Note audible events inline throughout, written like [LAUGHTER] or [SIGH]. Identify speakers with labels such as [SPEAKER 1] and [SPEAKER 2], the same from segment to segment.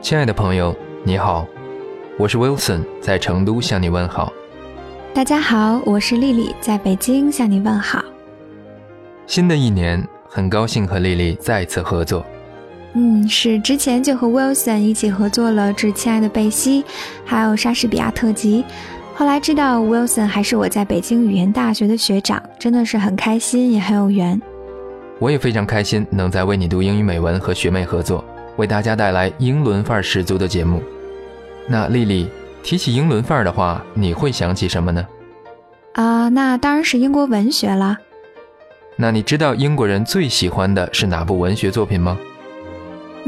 [SPEAKER 1] 亲爱的朋友，你好，我是 Wilson，在成都向你问好。
[SPEAKER 2] 大家好，我是丽丽，在北京向你问好。
[SPEAKER 1] 新的一年，很高兴和丽丽再次合作。
[SPEAKER 2] 嗯，是之前就和 Wilson 一起合作了《致亲爱的贝西》，还有莎士比亚特辑。后来知道 Wilson 还是我在北京语言大学的学长，真的是很开心，也很有缘。
[SPEAKER 1] 我也非常开心能在为你读英语美文和学妹合作。为大家带来英伦范儿十足的节目。那丽丽提起英伦范儿的话，你会想起什么呢？
[SPEAKER 2] 啊，那当然是英国文学了。
[SPEAKER 1] 那你知道英国人最喜欢的是哪部文学作品吗？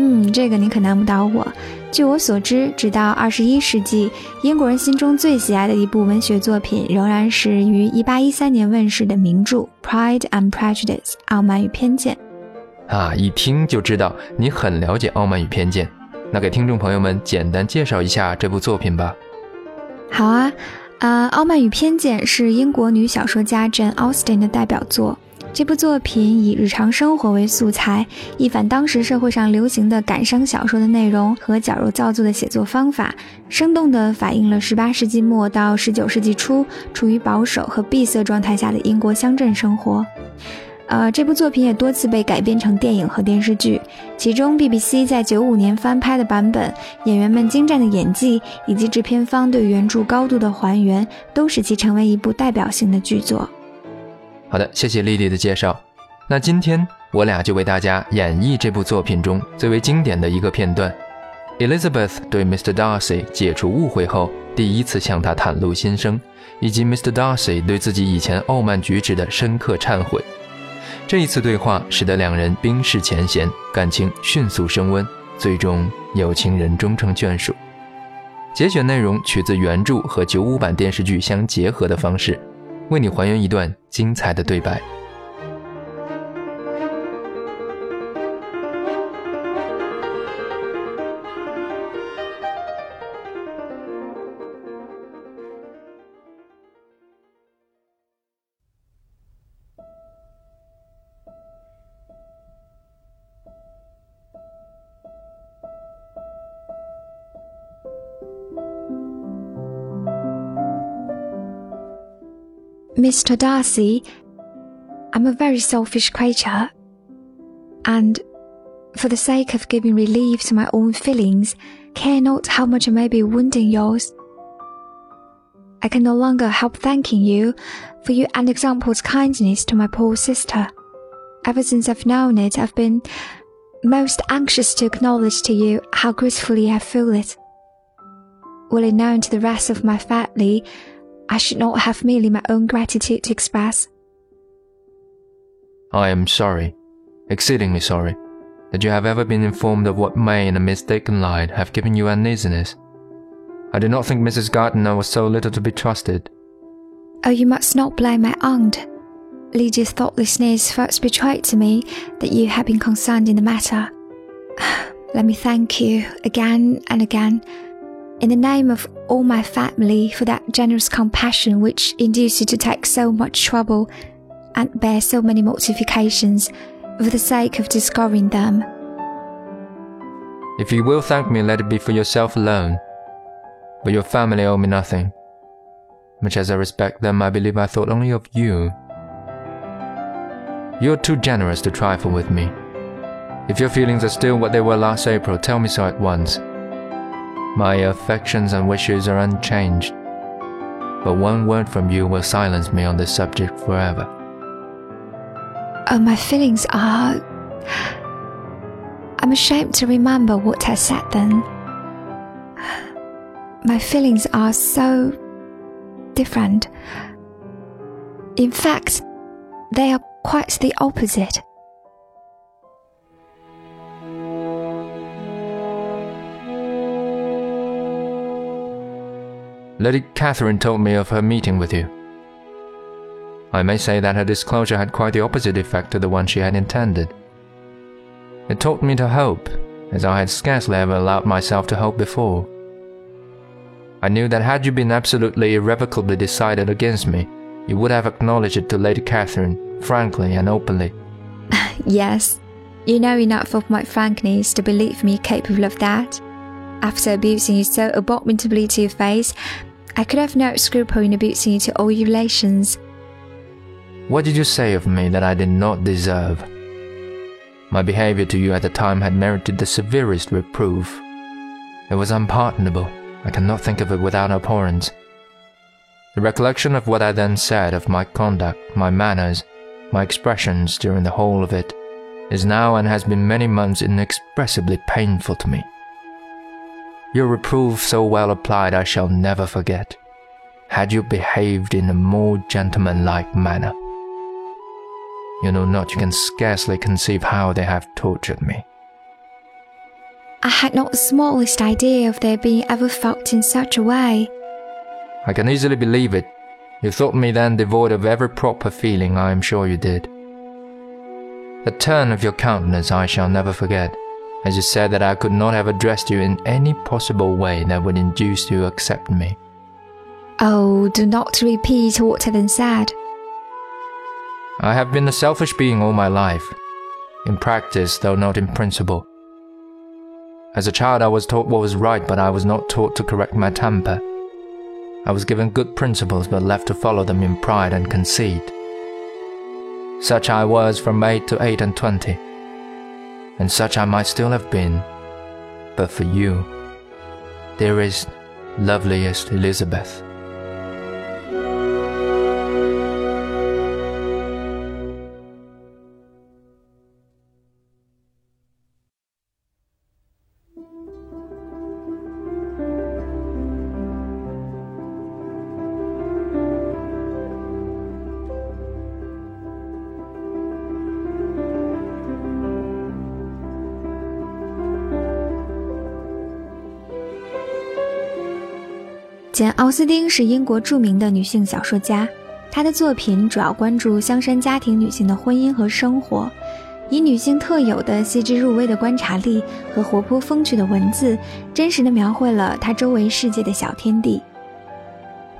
[SPEAKER 2] 嗯，这个你可难不倒我。据我所知，直到二十一世纪，英国人心中最喜爱的一部文学作品，仍然是于一八一三年问世的名著《Pride and Prejudice》（傲慢与偏见）。
[SPEAKER 1] 啊，一听就知道你很了解《傲慢与偏见》，那给听众朋友们简单介绍一下这部作品吧。
[SPEAKER 2] 好啊，啊，《傲慢与偏见》是英国女小说家 Jane Austen 的代表作。这部作品以日常生活为素材，一反当时社会上流行的感伤小说的内容和矫揉造作的写作方法，生动地反映了18世纪末到19世纪初处于保守和闭塞状态下的英国乡镇生活。呃，这部作品也多次被改编成电影和电视剧，其中 BBC 在九五年翻拍的版本，演员们精湛的演技以及制片方对原著高度的还原，都使其成为一部代表性的剧作。
[SPEAKER 1] 好的，谢谢丽丽的介绍。那今天我俩就为大家演绎这部作品中最为经典的一个片段：Elizabeth 对 Mr. Darcy 解除误会后，第一次向他袒露心声，以及 Mr. Darcy 对自己以前傲慢举止的深刻忏悔。这一次对话使得两人冰释前嫌，感情迅速升温，最终有情人终成眷属。节选内容取自原著和九五版电视剧相结合的方式，为你还原一段精彩的对白。
[SPEAKER 2] Mr. Darcy, I'm a very selfish creature, and for the sake of giving relief to my own feelings, care not how much I may be wounding yours. I can no longer help thanking you for your unexampled kindness to my poor sister. Ever since I've known it, I've been most anxious to acknowledge to you how gratefully I feel it. Will it known to the rest of my family, I should not have merely my own gratitude to express.
[SPEAKER 1] I am sorry, exceedingly sorry, that you have ever been informed of what may in a mistaken light have given you uneasiness. I did not think Mrs. Gardiner was so little to be trusted.
[SPEAKER 2] Oh, you must not blame my aunt. Lydia's thoughtlessness first betrayed to me that you had been concerned in the matter. [SIGHS] Let me thank you again and again in the name of all my family for that generous compassion which induced you to take so much trouble and bear so many mortifications for the sake of discovering them.
[SPEAKER 1] If you will thank me, let it be for yourself alone. But your family owe me nothing. Much as I respect them, I believe I thought only of you. You're too generous to trifle with me. If your feelings are still what they were last April, tell me so at once. My affections and wishes are unchanged, but one word from you will silence me on this subject forever.
[SPEAKER 2] Oh, my feelings are. I'm ashamed to remember what I said then. My feelings are so different. In fact, they are quite the opposite.
[SPEAKER 1] Lady Catherine told me of her meeting with you. I may say that her disclosure had quite the opposite effect to the one she had intended. It taught me to hope, as I had scarcely ever allowed myself to hope before. I knew that had you been absolutely irrevocably decided against me, you would have acknowledged it to Lady Catherine, frankly and openly. [LAUGHS]
[SPEAKER 2] yes, you know enough of my frankness to believe me capable of that. After abusing you so abominably to your face, I could have no scruple in abusing you to all your relations.
[SPEAKER 1] What did you say of me that I did not deserve? My behavior to you at the time had merited the severest reproof. It was unpardonable. I cannot think of it without abhorrence. The recollection of what I then said of my conduct, my manners, my expressions during the whole of it, is now and has been many months inexpressibly painful to me. Your reproof so well applied I shall never forget, had you behaved in a more gentlemanlike manner. You know not, you can scarcely conceive how they have tortured me.
[SPEAKER 2] I had not the smallest idea of their being ever felt in such a way.
[SPEAKER 1] I can easily believe it. You thought me then devoid of every proper feeling, I am sure you did. The turn of your countenance I shall never forget, as you said that I could not have addressed you in any possible way that would induce you to accept me.
[SPEAKER 2] Oh, do not repeat what I then said.
[SPEAKER 1] I have been a selfish being all my life, in practice, though not in principle. As a child, I was taught what was right, but I was not taught to correct my temper. I was given good principles, but left to follow them in pride and conceit. Such I was from eight to eight and twenty, and such I might still have been, but for you, dearest, loveliest Elizabeth.
[SPEAKER 2] 简·奥斯汀是英国著名的女性小说家，她的作品主要关注香山家庭女性的婚姻和生活，以女性特有的细致入微的观察力和活泼风趣的文字，真实的描绘了她周围世界的小天地。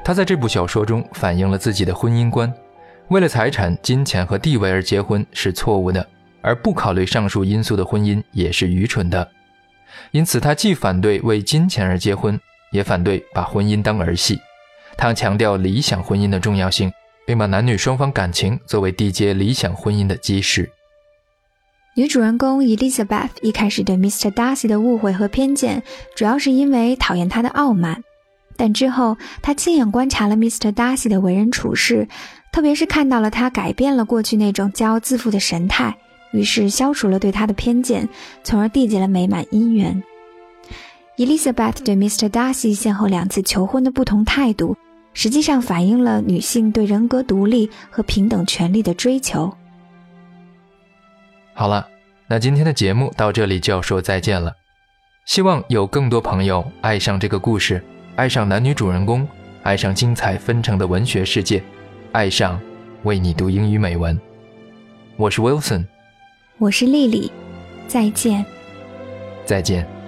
[SPEAKER 1] 她在这部小说中反映了自己的婚姻观：为了财产、金钱和地位而结婚是错误的，而不考虑上述因素的婚姻也是愚蠢的。因此，她既反对为金钱而结婚。也反对把婚姻当儿戏，他强调理想婚姻的重要性，并把男女双方感情作为缔结理想婚姻的基石。
[SPEAKER 2] 女主人公 Elizabeth 一开始对 Mr. Darcy 的误会和偏见，主要是因为讨厌他的傲慢，但之后她亲眼观察了 Mr. Darcy 的为人处事，特别是看到了他改变了过去那种骄傲自负的神态，于是消除了对他的偏见，从而缔结了美满姻缘。Elizabeth 对 Mr. Darcy 先后两次求婚的不同态度，实际上反映了女性对人格独立和平等权利的追求。
[SPEAKER 1] 好了，那今天的节目到这里就要说再见了。希望有更多朋友爱上这个故事，爱上男女主人公，爱上精彩纷呈的文学世界，爱上为你读英语美文。我是 Wilson，
[SPEAKER 2] 我是丽丽，再见，
[SPEAKER 1] 再见。